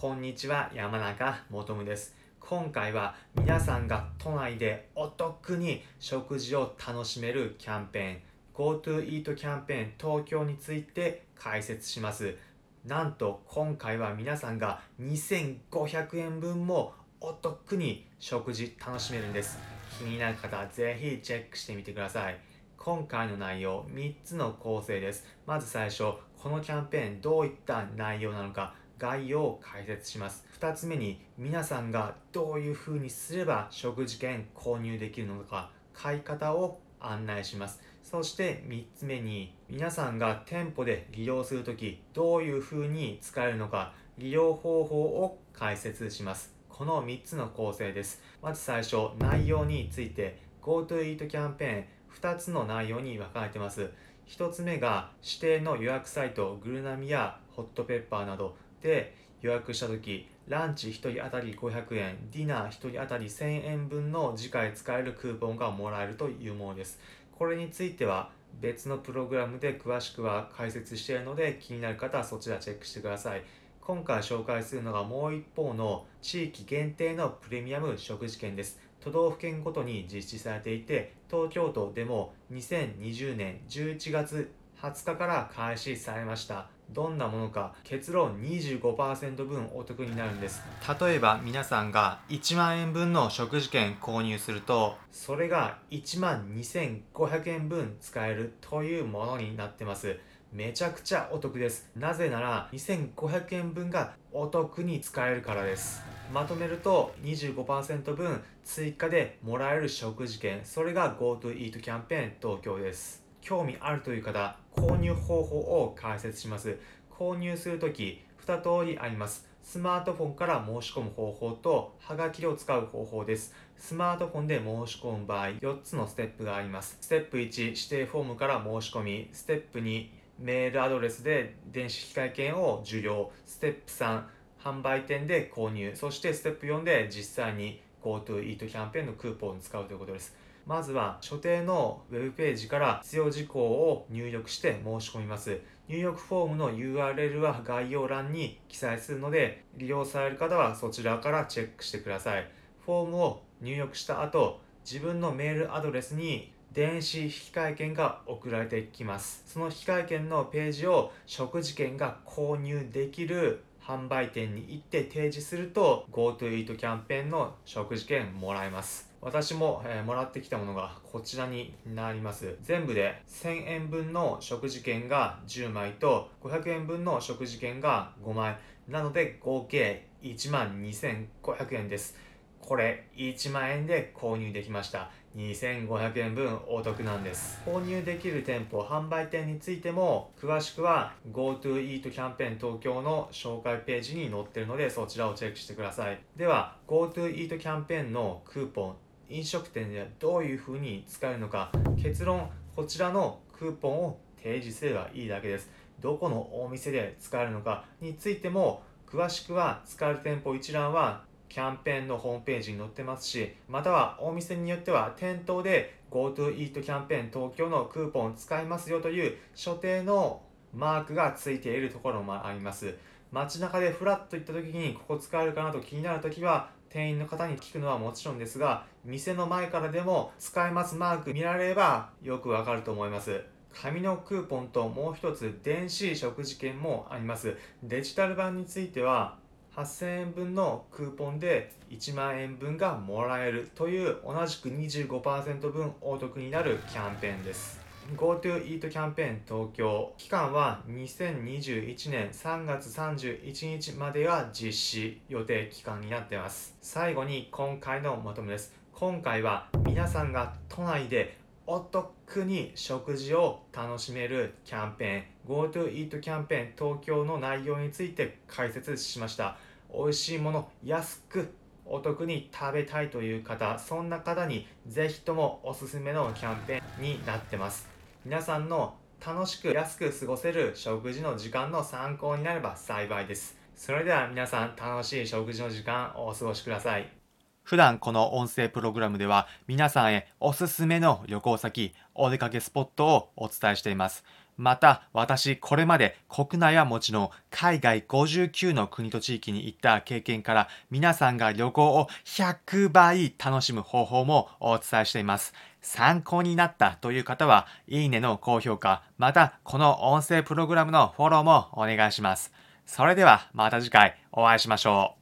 こんにちは、山中もとむです。今回は皆さんが都内でお得に食事を楽しめるキャンペーン GoTo イートキャンペーン東京について解説します。なんと今回は皆さんが2500円分もお得に食事楽しめるんです。気になる方はぜひチェックしてみてください。今回の内容3つの構成です。まず最初、このキャンペーンどういった内容なのか概要を解説します。2つ目に皆さんがどういう風にすれば食事券購入できるのか買い方を案内します。そして3つ目に皆さんが店舗で利用するときどういう風に使えるのか利用方法を解説します。この3つの構成です。まず最初、内容について GoTo イートキャンペーン2つの内容に分かれてます。1つ目が指定の予約サイトグルナミやホットペッパーなどで予約した時ランチ1人当たり500円ディナー1人当たり1000円分の次回使えるクーポンがもらえるというものです。これについては別のプログラムで詳しくは解説しているので気になる方はそちらチェックしてください。今回紹介するのがもう一方の地域限定のプレミアム食事券です。都道府県ごとに実施されていて東京都でも2020年11月20日から開始されました。どんなものか結論25%分お得になるんです。例えば皆さんが1万円分の食事券購入するとそれが1万2500円分使えるというものになってます。めちゃくちゃお得です。なぜなら2500円分がお得に使えるからです。まとめると25%分追加でもらえる食事券それが GoTo イートキャンペーン東京です。興味あるという方購入方法を解説します。購入するとき2通りあります。スマートフォンから申し込む方法とハガキを使う方法です。スマートフォンで申し込む場合4つのステップがあります。ステップ1指定フォームから申し込み。ステップ2メールアドレスで電子機械券を受領。ステップ3販売店で購入。そしてステップ4で実際に GoTo イートキャンペーンのクーポンを使うということです。まずは所定のウェブページから必要事項を入力して申し込みます。入力フォームの URL は概要欄に記載するので利用される方はそちらからチェックしてください。フォームを入力した後自分のメールアドレスに電子引換券が送られてきます。その引換券のページを食事券が購入できる販売店に行って提示すると GoTo イートキャンペーンの食事券もらえます。私も、えーもらってきたものがこちらになります。全部で1000円分の食事券が10枚と500円分の食事券が5枚。なので合計1万2500円です。これ1万円で購入できました。2500円分お得なんです。購入できる店舗販売店についても詳しくは GoTo イートキャンペーン東京の紹介ページに載ってるのでそちらをチェックしてください。では GoTo イートキャンペーンのクーポン飲食店でどういう風に使えるのか結論こちらのクーポンを提示すればいいだけです。どこのお店で使えるのかについても詳しくは使える店舗一覧はキャンペーンのホームページに載ってますしまたはお店によっては店頭で GoTo イートキャンペーン東京のクーポンを使いますよという所定のマークがついているところもあります。街中でフラッと行った時にここ使えるかなと気になる時は店員の方に聞くのはもちろんですが店の前からでも使えますマーク見られればよくわかると思います。紙のクーポンともう一つ電子食事券もあります。デジタル版については8000円分のクーポンで1万円分がもらえるという同じく25%分お得になるキャンペーンです。GoTo イートキャンペーン東京。期間は2021年3月31日までが実施予定期間になっています。最後に今回のまとめです。今回は皆さんが都内でお得に食事を楽しめるキャンペーン。GoTo イートキャンペーン東京の内容について解説しました。美味しいもの安くお得に食べたいという方そんな方にぜひともおすすめのキャンペーンになってます。皆さんの楽しく安く過ごせる食事の時間の参考になれば幸いですそれでは皆さん楽しい食事の時間をお過ごしください普段この音声プログラムでは皆さんへおすすめの旅行先、お出かけスポットをお伝えしています。また私これまで国内はもちろん海外59の国と地域に行った経験から皆さんが旅行を100倍楽しむ方法もお伝えしています。参考になったという方は、いいねの高評価、またこの音声プログラムのフォローもお願いします。それではまた次回お会いしましょう。